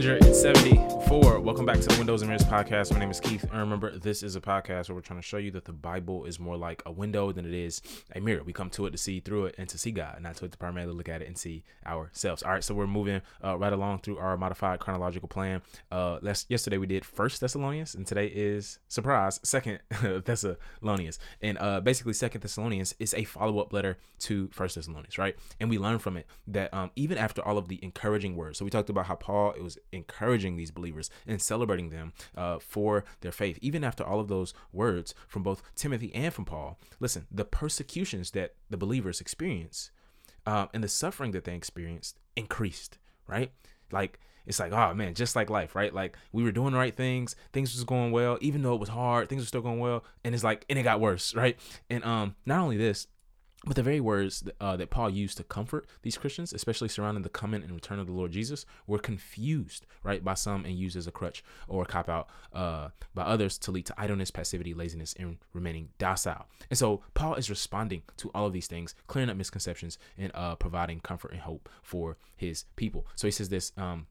174. Welcome back to the Windows and Mirrors podcast. My name is Keith. And remember, this is a podcast where we're trying to show you that the Bible is more like a window than it is a mirror. We come to it to see through it and to see God, not to it to primarily look at it and see ourselves. All right, so we're moving uh, right along through our modified chronological plan. Uh, last, yesterday we did First Thessalonians, and today is surprise Second Thessalonians. And uh, basically, Second Thessalonians is a follow up letter to First Thessalonians, right? And we learn from it that um, even after all of the encouraging words, so we talked about how Paul it was encouraging these believers and celebrating them uh, for their faith. Even after all of those words from both Timothy and from Paul, listen, the persecutions that the believers experience uh, and the suffering that they experienced increased, right? Like, it's like, oh man, just like life, right? Like we were doing the right things, things was going well, even though it was hard, things were still going well, and it's like, and it got worse, right? And um, not only this, but the very words uh, that Paul used to comfort these Christians, especially surrounding the coming and return of the Lord Jesus, were confused, right, by some and used as a crutch or a cop out uh, by others to lead to idleness, passivity, laziness, and remaining docile. And so Paul is responding to all of these things, clearing up misconceptions and uh, providing comfort and hope for his people. So he says this. Um,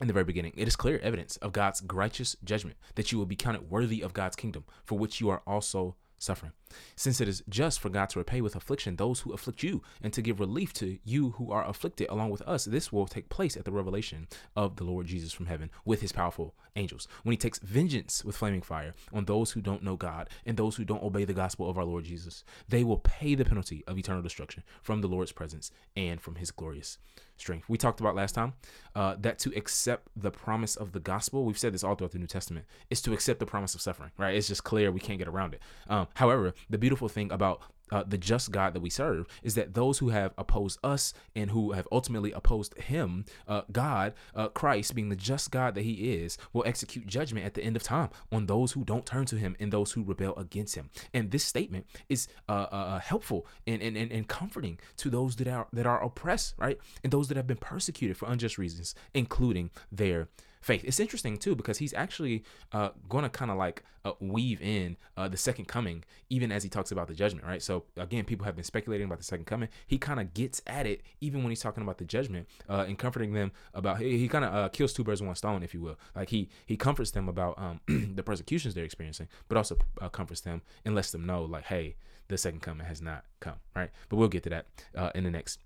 in the very beginning, it is clear evidence of God's righteous judgment that you will be counted worthy of God's kingdom, for which you are also suffering. Since it is just for God to repay with affliction those who afflict you and to give relief to you who are afflicted along with us, this will take place at the revelation of the Lord Jesus from heaven with his powerful angels. When he takes vengeance with flaming fire on those who don't know God and those who don't obey the gospel of our Lord Jesus, they will pay the penalty of eternal destruction from the Lord's presence and from his glorious strength. We talked about last time uh, that to accept the promise of the gospel, we've said this all throughout the New Testament, is to accept the promise of suffering, right? It's just clear we can't get around it. Um, however, the beautiful thing about uh, the just God that we serve is that those who have opposed us and who have ultimately opposed Him, uh, God, uh, Christ, being the just God that He is, will execute judgment at the end of time on those who don't turn to Him and those who rebel against Him. And this statement is uh, uh, uh, helpful and, and, and, and comforting to those that are that are oppressed, right, and those that have been persecuted for unjust reasons, including their faith. It's interesting too because he's actually uh, going to kind of like uh, weave in uh, the second coming, even as he talks about the judgment, right? So again, people have been speculating about the second coming. He kind of gets at it even when he's talking about the judgment uh, and comforting them about. He, he kind of uh, kills two birds with one stone, if you will. Like he he comforts them about um, the persecutions they're experiencing, but also uh, comforts them and lets them know like, hey, the second coming has not come, right? But we'll get to that in the next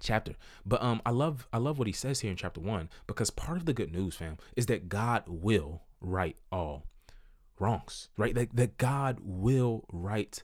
chapter. But um I love I love what he says here in chapter 1 because part of the good news fam is that God will right all wrongs, right? That that God will right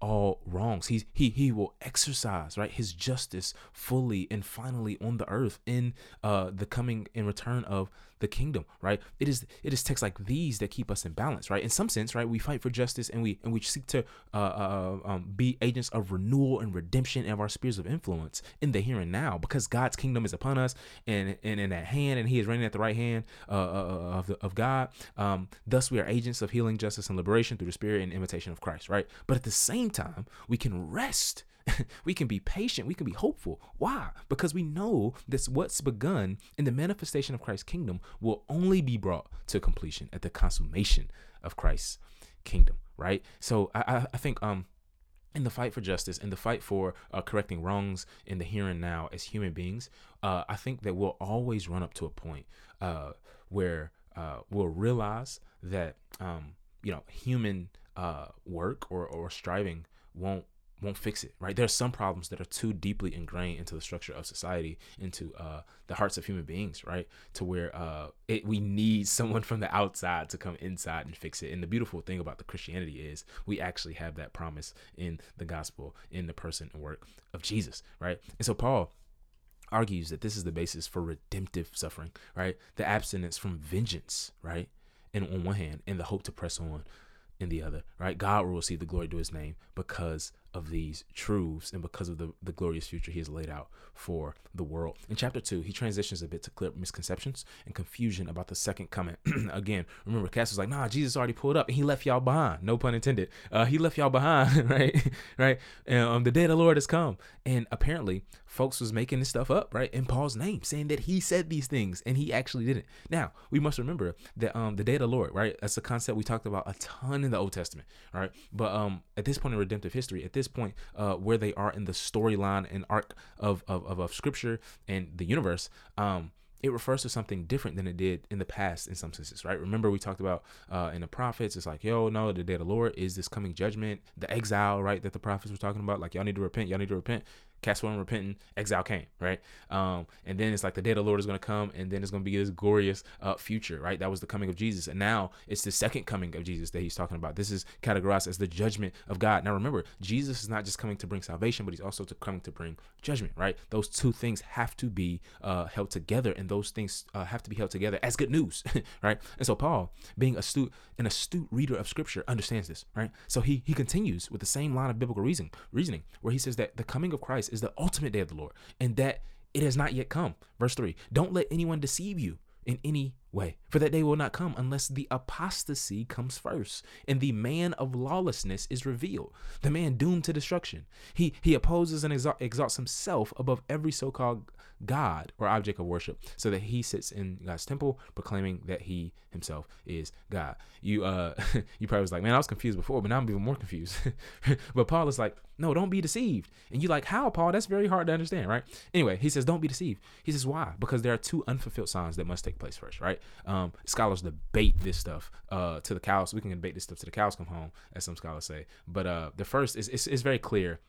all wrongs. He's he he will exercise right his justice fully and finally on the earth in uh the coming and return of the kingdom, right? It is it is texts like these that keep us in balance, right? In some sense, right, we fight for justice and we and we seek to uh, uh, um, be agents of renewal and redemption of our spheres of influence in the here and now, because God's kingdom is upon us and and in that hand, and He is reigning at the right hand uh, uh, of the, of God. Um, thus, we are agents of healing, justice, and liberation through the Spirit and imitation of Christ, right? But at the same time, we can rest we can be patient, we can be hopeful. Why? Because we know that what's begun in the manifestation of Christ's kingdom will only be brought to completion at the consummation of Christ's kingdom, right? So I, I think um in the fight for justice, in the fight for uh, correcting wrongs in the here and now as human beings, uh, I think that we'll always run up to a point uh, where uh, we'll realize that um, you know human uh, work or, or striving won't won't fix it right? There are some problems that are too deeply ingrained into the structure of society into uh, the hearts of human beings right? To where uh, it, we need someone from the outside to come inside and fix it. And the beautiful thing about the christianity is we actually have that promise in the gospel in the person and work of jesus right? And so paul argues that this is the basis for redemptive suffering right? The abstinence from vengeance right? And on one hand and the hope to press on in the other, right? God will receive the glory to his name because of these truths and because of the, the glorious future he has laid out for the world. In chapter two, he transitions a bit to clear up misconceptions and confusion about the second coming. Again, remember, Cass was like, nah, Jesus already pulled up and he left y'all behind. No pun intended. Uh, he left y'all behind, right? right? And, um, the day the Lord has come. And apparently, folks was making this stuff up, right? In Paul's name, saying that he said these things and he actually didn't. Now, we must remember that um the day of the Lord, right? That's a concept we talked about a ton in the Old Testament, right? But um at this point in redemptive history, at this point, uh where they are in the storyline and arc of, of of, of scripture and the universe, um it refers to something different than it did in the past in some senses, right? Remember we talked about uh, in the prophets, it's like, yo, no, the day of the Lord is this coming judgment, the exile, right, that the prophets were talking about. Like, y'all need to repent, y'all need to repent cast wasn't repenting, exile came, right? Um, and then it's like the day the Lord is going to come, and then it's going to be this glorious uh, future, right? That was the coming of Jesus, and now it's the second coming of Jesus that he's talking about. This is categorized as the judgment of God. Now remember, Jesus is not just coming to bring salvation, but he's also to coming to bring judgment, right? Those two things have to be uh, held together, and those things uh, have to be held together as good news, right? And so Paul, being astute, an astute reader of Scripture, understands this, right? So he he continues with the same line of biblical reasoning, reasoning, where he says that the coming of Christ is the ultimate day of the Lord, and that it has not yet come. Verse 3 Don't let anyone deceive you in any way, for that day will not come unless the apostasy comes first, and the man of lawlessness is revealed, the man doomed to destruction. He he opposes and exalts himself above every so-called God or object of worship, so that he sits in God's temple, proclaiming that he himself is God. You uh you probably was like, man, I was confused before, but now I'm even more confused. but Paul is like, no, don't be deceived. And you're like, how, Paul? That's very hard to understand, right? Anyway, he says, don't be deceived. He says, why? Because there are two unfulfilled signs that must take place first, right? Um, scholars debate this stuff uh to the cows. We can debate this stuff to the cows come home, as some scholars say. But uh the first is it's, it's very clear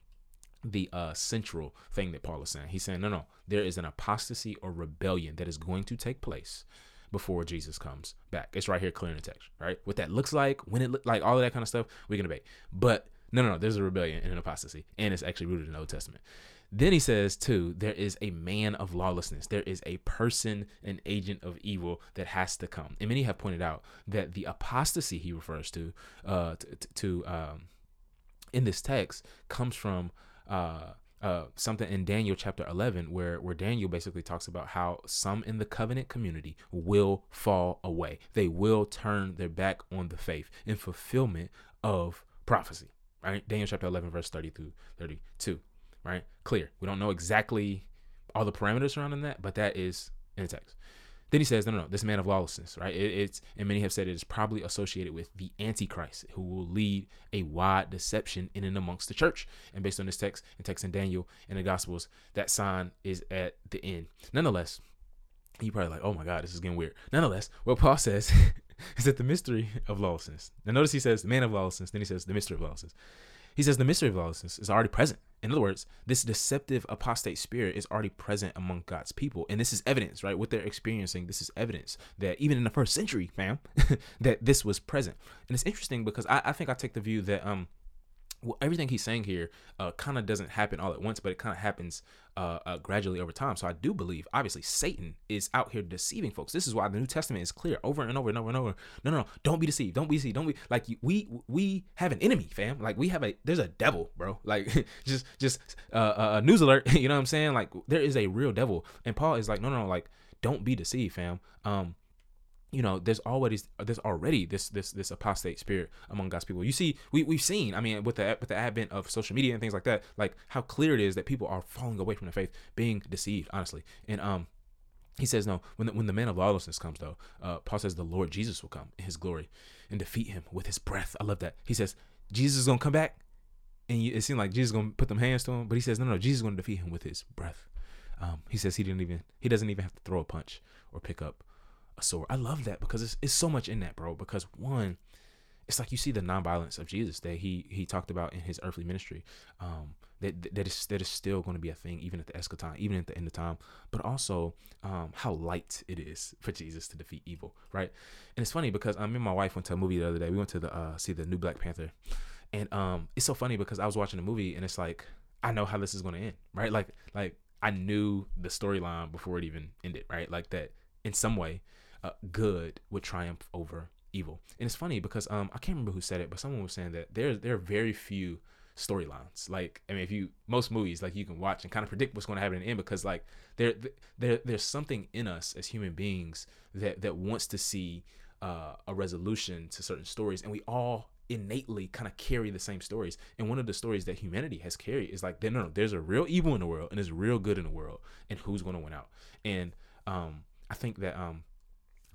the uh, central thing that Paul is saying. He's saying, no, no, there is an apostasy or rebellion that is going to take place before Jesus comes back. It's right here, clear in the text, right? What that looks like, when it look like, all of that kind of stuff, we can debate. But no, no, no, there's a rebellion and an apostasy, and it's actually rooted in the Old Testament. Then he says, too, there is a man of lawlessness. There is a person, an agent of evil that has to come. And many have pointed out that the apostasy he refers to, uh, to, um, in this text, comes from uh, uh, something in Daniel chapter 11 where where Daniel basically talks about how some in the covenant community will fall away. They will turn their back on the faith in fulfillment of prophecy. Right? Daniel chapter 11 verse 30 through 32. Right? Clear. We don't know exactly all the parameters surrounding that, but that is in the text. Then he says, no, no, no, this man of lawlessness, right? It, it's, and many have said it is probably associated with the Antichrist, who will lead a wide deception in and amongst the church. And based on this text and text in Daniel and the Gospels, that sign is at the end. Nonetheless, you probably like, oh my God, this is getting weird. Nonetheless, what Paul says is that the mystery of lawlessness. Now, notice he says the man of lawlessness, then he says the mystery of lawlessness. He says the mystery of lawlessness is already present. In other words, this deceptive apostate spirit is already present among God's people. And this is evidence, right? What they're experiencing, this is evidence that even in the first century, fam, that this was present. And it's interesting because I, I think I take the view that um well, everything he's saying here uh, kind of doesn't happen all at once, but it kind of happens uh, uh, gradually over time. So I do believe, obviously, Satan is out here deceiving folks. This is why the New Testament is clear over and over and over and over. No, no, no, don't be deceived. Don't be deceived. Don't be like we we have an enemy, fam. Like we have a there's a devil, bro. Like just just uh, uh, news alert. You know what I'm saying? Like there is a real devil, and Paul is like, no, no, no like don't be deceived, fam. Um, you know there's always there's already this this this apostate spirit among God's people. You see, we we've seen. I mean, with the with the advent of social media and things like that, like how clear it is that people are falling away from the faith, being deceived, honestly. And um, he says no. When the, when the man of lawlessness comes, though, uh, Paul says the Lord Jesus will come in His glory and defeat him with His breath. I love that. He says Jesus is gonna come back, and you, it seemed like Jesus is gonna put them hands to him, but he says no, no, Jesus is gonna defeat him with His breath. Um, he says he didn't even he doesn't even have to throw a punch or pick up a sword. I love that because it's, it's so much in that, bro. Because one, it's like you see the nonviolence of Jesus that he he talked about in his earthly ministry. Um, that that is that is still going to be a thing even at the eschaton, even at the end of time. But also, um, how light it is for Jesus to defeat evil, right? And it's funny because um, me and my wife went to a movie the other day. We went to the uh, see the new Black Panther, and um, it's so funny because I was watching the movie and it's like I know how this is going to end, right? Like like I knew the storyline before it even ended, right? Like that in some way uh, good would triumph over evil. And it's funny because um I can't remember who said it, but someone was saying that there there are very few storylines. Like I mean, if you most movies like you can watch and kind of predict what's going to happen in the end because like there there there's something in us as human beings that that wants to see uh, a resolution to certain stories, and we all innately kind of carry the same stories. And one of the stories that humanity has carried is like, no, no, there's a real evil in the world and there's real good in the world, and who's going to win out. And um, I think that um,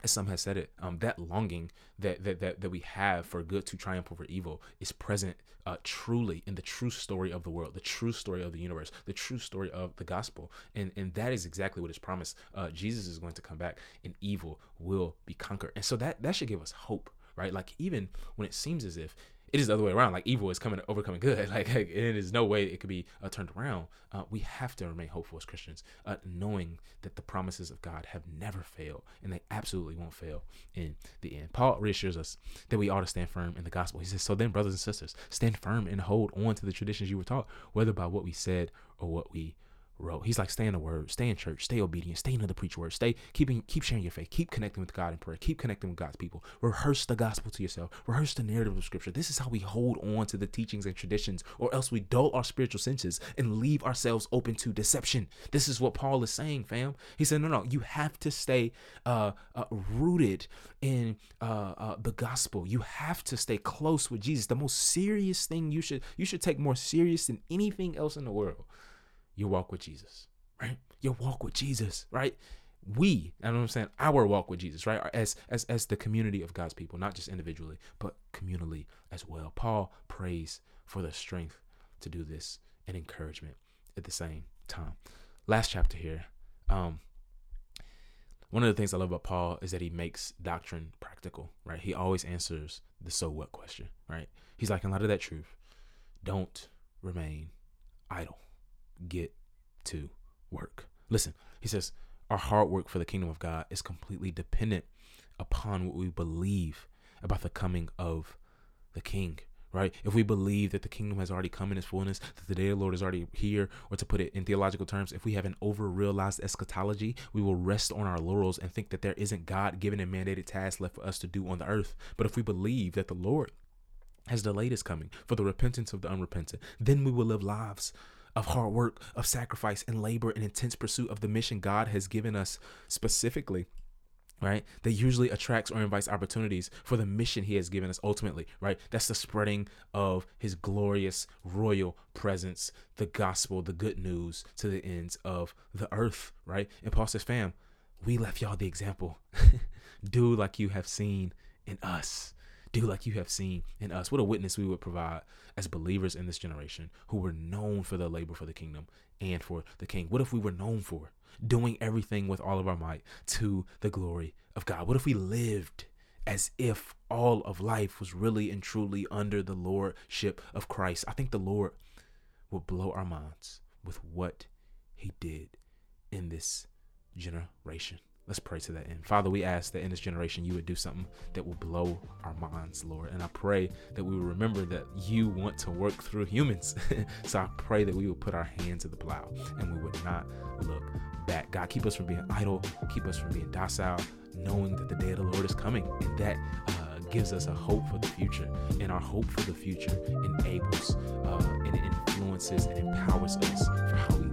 as some have said it, um, that longing that, that that that we have for good to triumph over evil is present uh, truly in the true story of the world, the true story of the universe, the true story of the gospel, and and that is exactly what is promised. Uh, Jesus is going to come back, and evil will be conquered, and so that that should give us hope, right? Like even when it seems as if it is the other way around. Like evil is coming overcoming good. Like, like it is no way it could be uh, turned around. Uh, we have to remain hopeful as Christians, uh, knowing that the promises of God have never failed, and they absolutely won't fail in the end. Paul reassures us that we ought to stand firm in the gospel. He says, "So then, brothers and sisters, stand firm and hold on to the traditions you were taught, whether by what we said or what we wrote. He's like, stay in the word, stay in church, stay obedient, stay into the preach word, stay keeping keep sharing your faith, keep connecting with God in prayer, keep connecting with God's people. Rehearse the gospel to yourself, rehearse the narrative of scripture. This is how we hold on to the teachings and traditions, or else we dull our spiritual senses and leave ourselves open to deception. This is what Paul is saying, fam. He said, No, no, you have to stay uh, uh rooted in uh, uh the gospel. You have to stay close with Jesus. The most serious thing you should you should take more serious than anything else in the world your walk with Jesus, right? Your walk with Jesus, right? We, I know what I'm saying, our walk with Jesus, right? As as as the community of God's people, not just individually, but communally as well. Paul prays for the strength to do this and encouragement at the same time. Last chapter here. Um, one of the things I love about Paul is that he makes doctrine practical, right? He always answers the so what question, right? He's like, in light of that truth, don't remain idle get to work. Listen, he says, our hard work for the kingdom of God is completely dependent upon what we believe about the coming of the king, right? If we believe that the kingdom has already come in its fullness, that the day of the Lord is already here, or to put it in theological terms, if we have an over realized eschatology, we will rest on our laurels and think that there isn't God given and mandated tasks left for us to do on the earth. But if we believe that the Lord has delayed his coming for the repentance of the unrepentant, then we will live lives of hard work, of sacrifice and labor and intense pursuit of the mission God has given us specifically right? That usually attracts or invites opportunities for the mission he has given us ultimately right? That's the spreading of his glorious royal presence the gospel the good news to the ends of the earth right? And paul says fam we left y'all the example. Do like you have seen in us do like you have seen in us. What a witness we would provide as believers in this generation who were known for their labor for the kingdom and for the king. What if we were known for doing everything with all of our might to the glory of God? What if we lived as if all of life was really and truly under the lordship of Christ? I think the Lord will blow our minds with what he did in this generation. Let's pray to that end. Father, we ask that in this generation you would do something that will blow our minds, Lord. And I pray that we will remember that you want to work through humans. so I pray that we will put our hands to the plow and we would not look back. God, keep us from being idle, keep us from being docile, knowing that the day of the Lord is coming and that. Uh, gives us a hope for the future, and our hope for the future enables uh, and influences and empowers us for how we